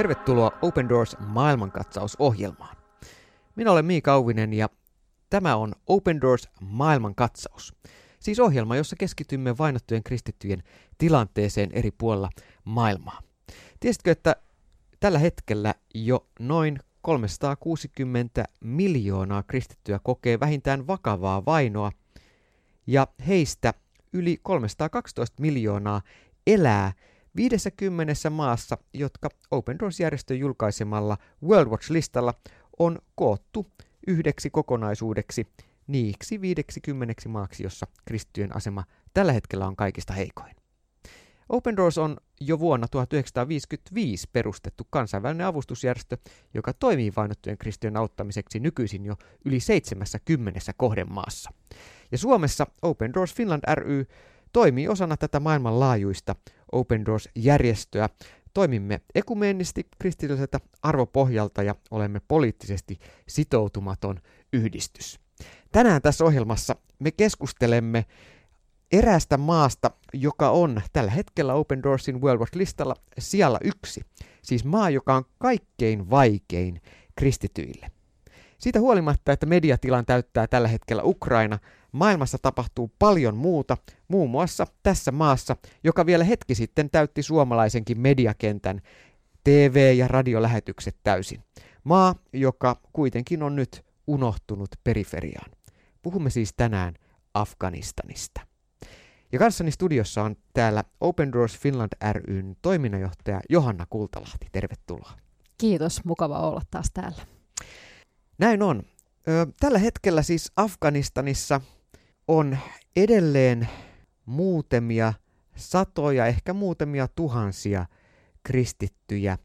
Tervetuloa Open Doors maailmankatsausohjelmaan. Minä olen Miika Auvinen ja tämä on Open Doors maailmankatsaus. Siis ohjelma, jossa keskitymme vainottujen kristittyjen tilanteeseen eri puolilla maailmaa. Tiesitkö, että tällä hetkellä jo noin 360 miljoonaa kristittyä kokee vähintään vakavaa vainoa, ja heistä yli 312 miljoonaa elää 50 maassa, jotka Open Doors-järjestön julkaisemalla World Watch-listalla on koottu yhdeksi kokonaisuudeksi niiksi 50 maaksi, jossa kristittyjen asema tällä hetkellä on kaikista heikoin. Open Doors on jo vuonna 1955 perustettu kansainvälinen avustusjärjestö, joka toimii vainottujen kristittyjen auttamiseksi nykyisin jo yli 70 kohdemaassa. Ja Suomessa Open Doors Finland ry toimii osana tätä maailmanlaajuista Open Doors-järjestöä. Toimimme ekumeenisti kristilliseltä arvopohjalta ja olemme poliittisesti sitoutumaton yhdistys. Tänään tässä ohjelmassa me keskustelemme eräästä maasta, joka on tällä hetkellä Open Doorsin World Watch-listalla sijalla yksi. Siis maa, joka on kaikkein vaikein kristityille. Siitä huolimatta, että mediatilan täyttää tällä hetkellä Ukraina, maailmassa tapahtuu paljon muuta, muun muassa tässä maassa, joka vielä hetki sitten täytti suomalaisenkin mediakentän TV- ja radiolähetykset täysin. Maa, joka kuitenkin on nyt unohtunut periferiaan. Puhumme siis tänään Afganistanista. Ja kanssani studiossa on täällä Open Doors Finland ryn toiminnanjohtaja Johanna Kultalahti. Tervetuloa. Kiitos, mukava olla taas täällä. Näin on. Tällä hetkellä siis Afganistanissa on edelleen muutamia satoja, ehkä muutamia tuhansia kristittyjä.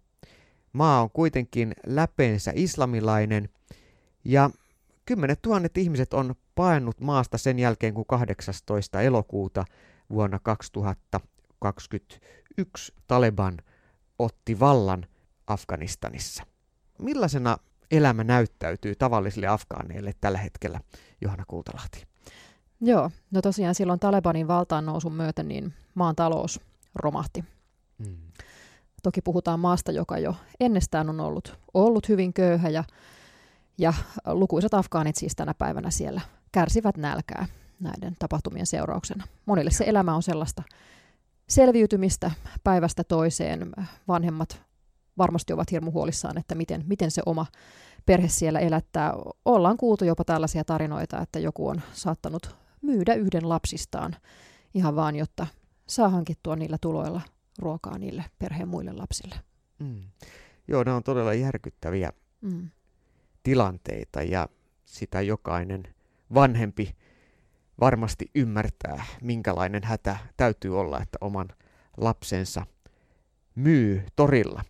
Maa on kuitenkin läpeensä islamilainen ja kymmenet tuhannet ihmiset on paennut maasta sen jälkeen, kun 18. elokuuta vuonna 2021 Taleban otti vallan Afganistanissa. Millaisena elämä näyttäytyy tavallisille afgaaneille tällä hetkellä, Johanna Kultalahti? Joo, no tosiaan silloin Talebanin valtaan nousun myötä niin maan talous romahti. Hmm. Toki puhutaan maasta, joka jo ennestään on ollut, ollut hyvin köyhä ja, ja lukuisat afgaanit siis tänä päivänä siellä kärsivät nälkää näiden tapahtumien seurauksena. Monille se elämä on sellaista selviytymistä päivästä toiseen. Vanhemmat varmasti ovat hirmu huolissaan, että miten, miten se oma perhe siellä elättää. Ollaan kuultu jopa tällaisia tarinoita, että joku on saattanut myydä yhden lapsistaan ihan vaan, jotta saa hankittua niillä tuloilla ruokaa niille perheen muille lapsille. Mm. Joo, nämä on todella järkyttäviä mm. tilanteita ja sitä jokainen vanhempi varmasti ymmärtää, minkälainen hätä täytyy olla, että oman lapsensa myy torilla,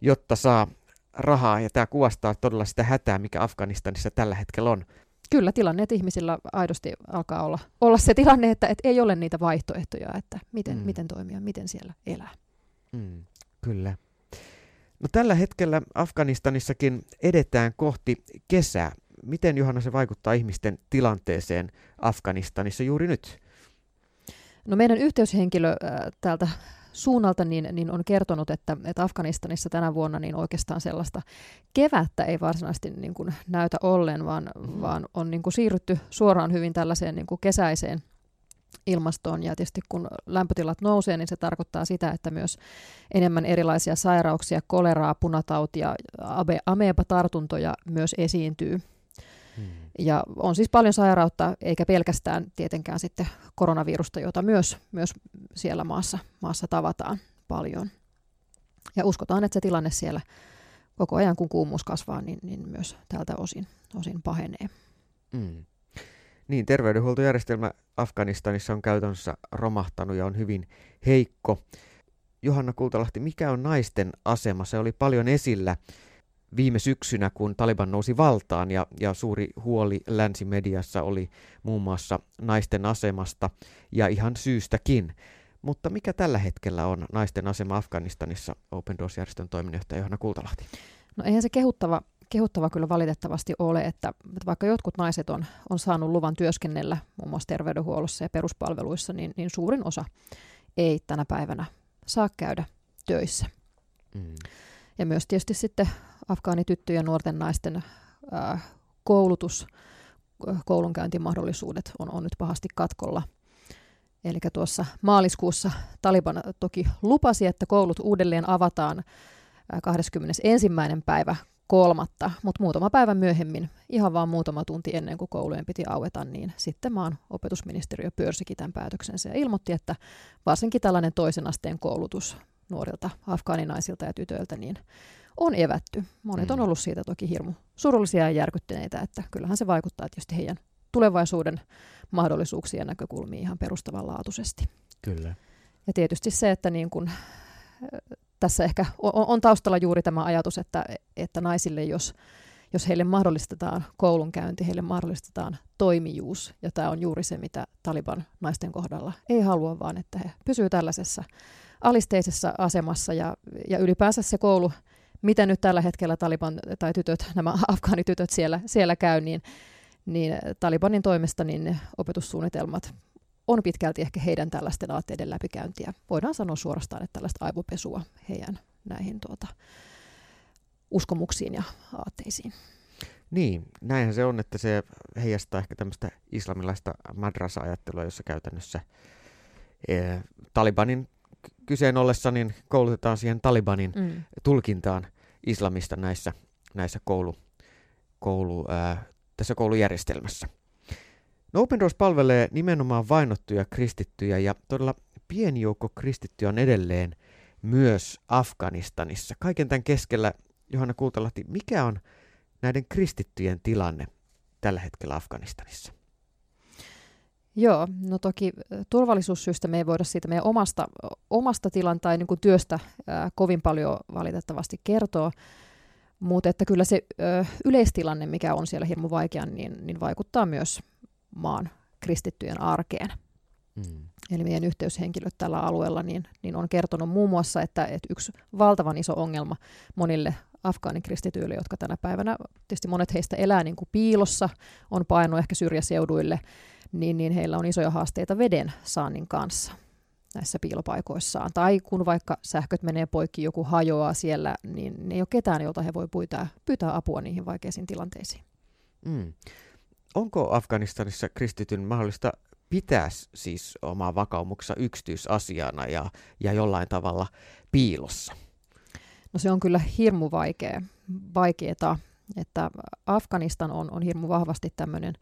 jotta saa rahaa. Ja tämä kuvastaa todella sitä hätää, mikä Afganistanissa tällä hetkellä on. Kyllä tilanne, että ihmisillä aidosti alkaa olla, olla se tilanne, että, että ei ole niitä vaihtoehtoja, että miten, mm. miten toimia, miten siellä elää. Mm, kyllä. No tällä hetkellä Afganistanissakin edetään kohti kesää. Miten Johanna se vaikuttaa ihmisten tilanteeseen Afganistanissa juuri nyt? No meidän yhteyshenkilö äh, täältä suunnalta niin, niin on kertonut, että, että Afganistanissa tänä vuonna niin oikeastaan sellaista kevättä ei varsinaisesti niin kuin näytä ollen, vaan, mm. vaan on niin kuin siirrytty suoraan hyvin tällaiseen niin kuin kesäiseen ilmastoon. Ja tietysti kun lämpötilat nousee, niin se tarkoittaa sitä, että myös enemmän erilaisia sairauksia, koleraa, punatautia, ameepatartuntoja myös esiintyy. Hmm. Ja on siis paljon sairautta, eikä pelkästään tietenkään sitten koronavirusta, jota myös, myös siellä maassa, maassa tavataan paljon. Ja uskotaan, että se tilanne siellä koko ajan, kun kuumuus kasvaa, niin, niin myös tältä osin, osin pahenee. Mm. Niin, terveydenhuoltojärjestelmä Afganistanissa on käytännössä romahtanut ja on hyvin heikko. Johanna Kultalahti, mikä on naisten asema? Se oli paljon esillä viime syksynä, kun Taliban nousi valtaan ja, ja suuri huoli länsimediassa oli muun muassa naisten asemasta ja ihan syystäkin. Mutta mikä tällä hetkellä on naisten asema Afganistanissa Open Doors-järjestön toiminnanjohtaja Johanna Kultalahti? No eihän se kehuttava, kehuttava kyllä valitettavasti ole, että, että vaikka jotkut naiset on, on saanut luvan työskennellä muun muassa terveydenhuollossa ja peruspalveluissa, niin, niin suurin osa ei tänä päivänä saa käydä töissä. Mm. Ja myös tietysti sitten afgaanityttöjen ja nuorten naisten ää, koulutus, koulunkäyntimahdollisuudet on, on nyt pahasti katkolla. Eli tuossa maaliskuussa Taliban toki lupasi, että koulut uudelleen avataan 21. päivä kolmatta, mutta muutama päivä myöhemmin, ihan vaan muutama tunti ennen kuin koulujen piti aueta, niin sitten maan opetusministeriö pyörsikin tämän päätöksensä ja ilmoitti, että varsinkin tällainen toisen asteen koulutus nuorilta afgaaninaisilta ja tytöiltä niin on evätty. Monet on mm. ollut siitä toki hirmu surullisia ja järkyttyneitä, että kyllähän se vaikuttaa tietysti heidän tulevaisuuden mahdollisuuksiin ja näkökulmiin ihan perustavanlaatuisesti. Kyllä. Ja tietysti se, että niin kun tässä ehkä on, on taustalla juuri tämä ajatus, että, että naisille, jos, jos heille mahdollistetaan koulunkäynti, heille mahdollistetaan toimijuus, ja tämä on juuri se, mitä Taliban naisten kohdalla ei halua, vaan että he pysyvät tällaisessa alisteisessa asemassa, ja, ja ylipäänsä se koulu, mitä nyt tällä hetkellä Taliban tai tytöt, nämä afgaanitytöt siellä, siellä käy, niin, niin Talibanin toimesta niin opetussuunnitelmat on pitkälti ehkä heidän tällaisten aatteiden läpikäyntiä. Voidaan sanoa suorastaan, että tällaista aivopesua heidän näihin tuota, uskomuksiin ja aatteisiin. Niin, näinhän se on, että se heijastaa ehkä tämmöistä islamilaista madrasa-ajattelua, jossa käytännössä e, Talibanin kyseen ollessa niin koulutetaan siihen Talibanin mm. tulkintaan islamista näissä, näissä koulu, koulu, ää, tässä koulujärjestelmässä. No Open Doors palvelee nimenomaan vainottuja kristittyjä ja todella pieni joukko kristittyjä on edelleen myös Afganistanissa. Kaiken tämän keskellä, Johanna Kultalahti, mikä on näiden kristittyjen tilanne tällä hetkellä Afganistanissa? Joo, no toki turvallisuussyistä me ei voida siitä meidän omasta, omasta tilan tai niin kuin työstä ää, kovin paljon valitettavasti kertoa, mutta että kyllä se ö, yleistilanne, mikä on siellä hirmu vaikea, niin, niin vaikuttaa myös maan kristittyjen arkeen. Mm. Eli meidän yhteyshenkilöt tällä alueella niin, niin on kertonut muun muassa, että, että yksi valtavan iso ongelma monille afgaanikristityille, jotka tänä päivänä, tietysti monet heistä elää niin kuin piilossa, on painut ehkä syrjäseuduille, niin, niin heillä on isoja haasteita veden saannin kanssa näissä piilopaikoissaan. Tai kun vaikka sähköt menee poikki, joku hajoaa siellä, niin ei ole ketään, jolta he voi pyytää, pyytää apua niihin vaikeisiin tilanteisiin. Mm onko Afganistanissa kristityn mahdollista pitää siis omaa vakaumuksensa yksityisasiana ja, ja jollain tavalla piilossa? No se on kyllä hirmu vaikea, vaikeeta, että Afganistan on, on hirmu vahvasti tämmöinen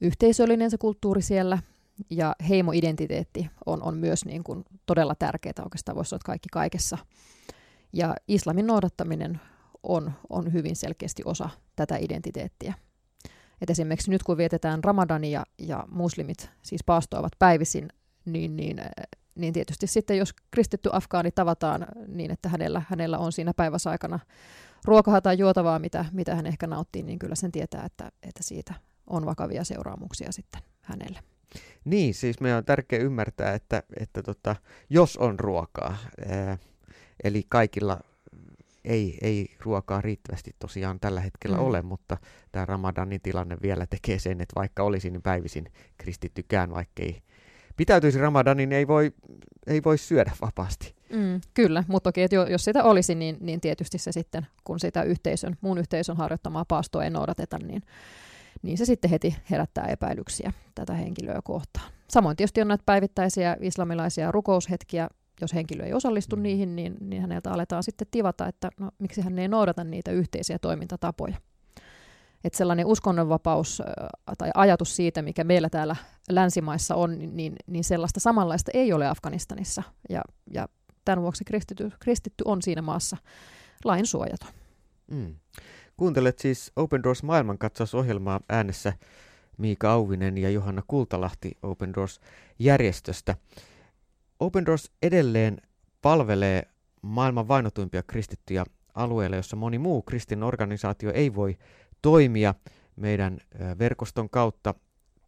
yhteisöllinen se kulttuuri siellä, ja heimoidentiteetti on, on myös niin kuin todella tärkeää, oikeastaan voisi olla kaikki kaikessa. Ja islamin noudattaminen on, on hyvin selkeästi osa tätä identiteettiä. Et esimerkiksi nyt kun vietetään Ramadania ja muslimit siis paastoavat päivisin, niin, niin, niin tietysti sitten jos kristitty afgaani tavataan niin, että hänellä, hänellä on siinä päivässä aikana ruokaa tai juotavaa, mitä, mitä hän ehkä nauttii, niin kyllä sen tietää, että, että siitä on vakavia seuraamuksia sitten hänelle. Niin, siis meidän on tärkeää ymmärtää, että, että tota, jos on ruokaa, ää, eli kaikilla ei, ei ruokaa riittävästi tosiaan tällä hetkellä mm. ole, mutta tämä Ramadanin tilanne vielä tekee sen, että vaikka olisi niin päivisin kristittykään, vaikka ei pitäytyisi Ramadanin, niin ei voi, ei voi syödä vapaasti. Mm, kyllä, mutta toki, että jos sitä olisi, niin, niin tietysti se sitten, kun sitä yhteisön, muun yhteisön harjoittamaa paastoa ei noudateta, niin, niin se sitten heti herättää epäilyksiä tätä henkilöä kohtaan. Samoin tietysti on näitä päivittäisiä islamilaisia rukoushetkiä, jos henkilö ei osallistu mm. niihin, niin, niin häneltä aletaan sitten tivata, että no, miksi hän ei noudata niitä yhteisiä toimintatapoja. Että sellainen uskonnonvapaus tai ajatus siitä, mikä meillä täällä länsimaissa on, niin, niin sellaista samanlaista ei ole Afganistanissa. Ja, ja tämän vuoksi kristitty, kristitty on siinä maassa lain suojaton. Mm. Kuuntelet siis Open Doors maailmankatsausohjelmaa äänessä Miika Auvinen ja Johanna Kultalahti Open Doors-järjestöstä. Open Doors edelleen palvelee maailman vainotuimpia kristittyjä alueilla, jossa moni muu kristin organisaatio ei voi toimia. Meidän verkoston kautta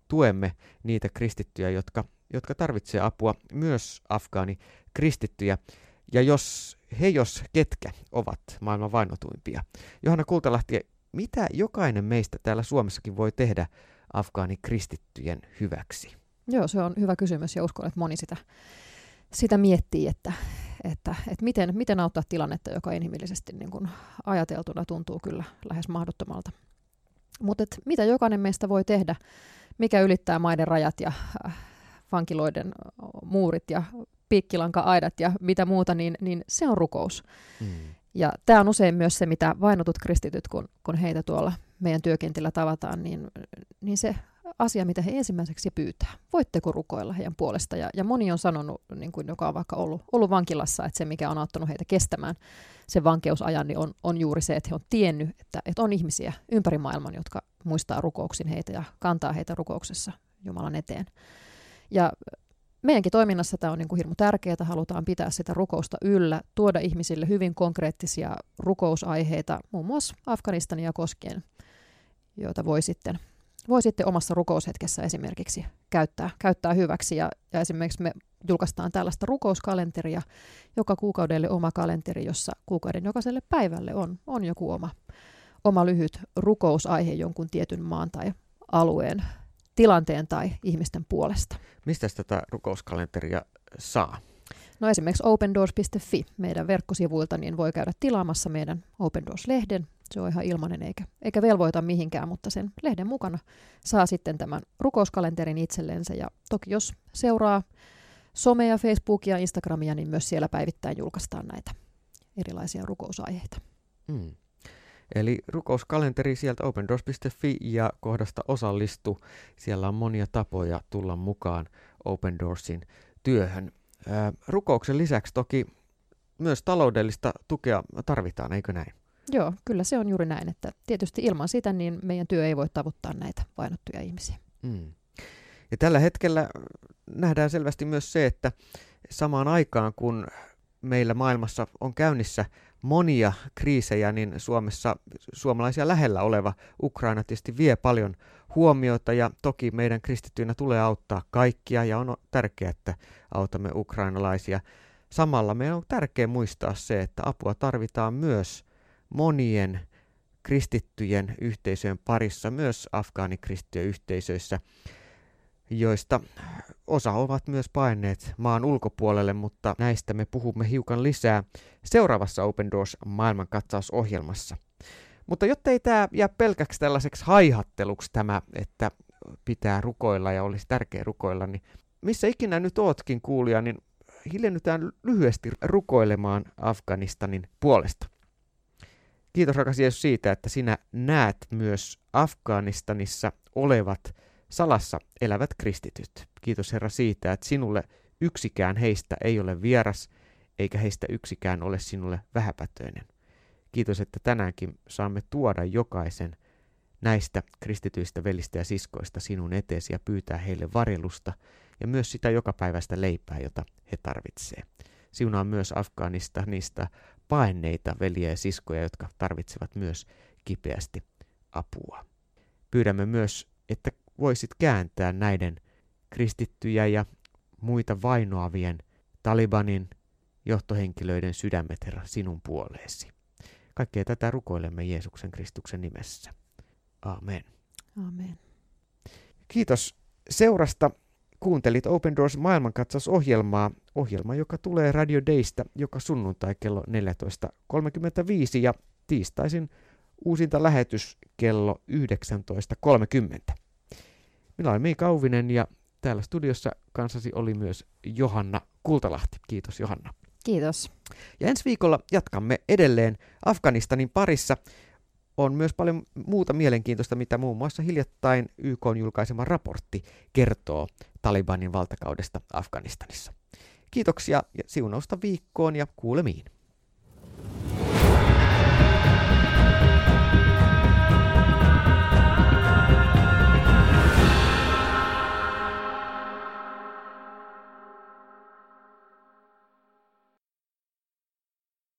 tuemme niitä kristittyjä, jotka, jotka tarvitsevat apua, myös afgaani kristittyjä. Ja jos he jos ketkä ovat maailman vainotuimpia. Johanna Kultalahti, mitä jokainen meistä täällä Suomessakin voi tehdä afgaani kristittyjen hyväksi? Joo, se on hyvä kysymys ja uskon, että moni sitä sitä miettii, että, että, että miten, miten auttaa tilannetta, joka inhimillisesti niin kuin ajateltuna tuntuu kyllä lähes mahdottomalta. Mutta mitä jokainen meistä voi tehdä, mikä ylittää maiden rajat ja äh, vankiloiden muurit ja piikkilanka-aidat ja mitä muuta, niin, niin se on rukous. Mm. Ja tämä on usein myös se, mitä vainotut kristityt, kun, kun heitä tuolla meidän työkentillä tavataan, niin, niin se asia, mitä he ensimmäiseksi pyytää. Voitteko rukoilla heidän puolesta? Ja, ja moni on sanonut, niin kuin joka on vaikka ollut, ollut vankilassa, että se, mikä on auttanut heitä kestämään sen vankeusajan, niin on, on juuri se, että he on tiennyt, että, että on ihmisiä ympäri maailman, jotka muistaa rukouksin heitä ja kantaa heitä rukouksessa Jumalan eteen. Ja meidänkin toiminnassa tämä on niin kuin hirmu tärkeää, halutaan pitää sitä rukousta yllä, tuoda ihmisille hyvin konkreettisia rukousaiheita, muun muassa Afganistania koskien, joita voi sitten, voi sitten omassa rukoushetkessä esimerkiksi käyttää, käyttää hyväksi. Ja, ja esimerkiksi me julkaistaan tällaista rukouskalenteria, joka kuukaudelle oma kalenteri, jossa kuukauden jokaiselle päivälle on, on joku oma, oma lyhyt rukousaihe jonkun tietyn maan tai alueen tilanteen tai ihmisten puolesta. Mistä tätä rukouskalenteria saa? No esimerkiksi opendoors.fi, meidän verkkosivuilta, niin voi käydä tilaamassa meidän Open Doors-lehden. Se on ihan ilmainen eikä, eikä velvoita mihinkään, mutta sen lehden mukana saa sitten tämän rukouskalenterin itsellensä. Ja toki jos seuraa somea, Facebookia, Instagramia, niin myös siellä päivittäin julkaistaan näitä erilaisia rukousaiheita. Mm. Eli rukouskalenteri sieltä opendoors.fi ja kohdasta osallistu. Siellä on monia tapoja tulla mukaan Open Doorsin työhön. Ää, rukouksen lisäksi toki myös taloudellista tukea tarvitaan, eikö näin? Joo, kyllä se on juuri näin, että tietysti ilman sitä niin meidän työ ei voi tavoittaa näitä vainottuja ihmisiä. Mm. Ja tällä hetkellä nähdään selvästi myös se, että samaan aikaan kun meillä maailmassa on käynnissä monia kriisejä, niin Suomessa suomalaisia lähellä oleva Ukraina tietysti vie paljon huomiota ja toki meidän kristittyinä tulee auttaa kaikkia ja on tärkeää, että autamme ukrainalaisia. Samalla meidän on tärkeää muistaa se, että apua tarvitaan myös monien kristittyjen yhteisöjen parissa, myös afgaanikristittyjen yhteisöissä joista osa ovat myös paineet maan ulkopuolelle, mutta näistä me puhumme hiukan lisää seuraavassa Open Doors maailmankatsausohjelmassa. Mutta jotta ei tämä jää pelkäksi tällaiseksi haihatteluksi tämä, että pitää rukoilla ja olisi tärkeä rukoilla, niin missä ikinä nyt ootkin kuulija, niin hiljennytään lyhyesti rukoilemaan Afganistanin puolesta. Kiitos rakas Jeesus siitä, että sinä näet myös Afganistanissa olevat salassa elävät kristityt. Kiitos Herra siitä, että sinulle yksikään heistä ei ole vieras, eikä heistä yksikään ole sinulle vähäpätöinen. Kiitos, että tänäänkin saamme tuoda jokaisen näistä kristityistä velistä ja siskoista sinun eteesi ja pyytää heille varjelusta ja myös sitä jokapäiväistä leipää, jota he tarvitsee. Siunaa myös Afgaanista niistä paenneita veliä ja siskoja, jotka tarvitsevat myös kipeästi apua. Pyydämme myös, että voisit kääntää näiden kristittyjä ja muita vainoavien Talibanin johtohenkilöiden sydämet, Herra, sinun puoleesi. Kaikkea tätä rukoilemme Jeesuksen Kristuksen nimessä. Amen. Amen. Kiitos seurasta. Kuuntelit Open Doors maailmankatsausohjelmaa, ohjelma, joka tulee Radio Daystä joka sunnuntai kello 14.35 ja tiistaisin uusinta lähetys kello 19.30. Minä olen Miika Auvinen ja täällä studiossa kanssasi oli myös Johanna Kultalahti. Kiitos Johanna. Kiitos. Ja ensi viikolla jatkamme edelleen Afganistanin parissa. On myös paljon muuta mielenkiintoista, mitä muun muassa hiljattain YK on julkaisema raportti kertoo Talibanin valtakaudesta Afganistanissa. Kiitoksia ja siunausta viikkoon ja kuulemiin.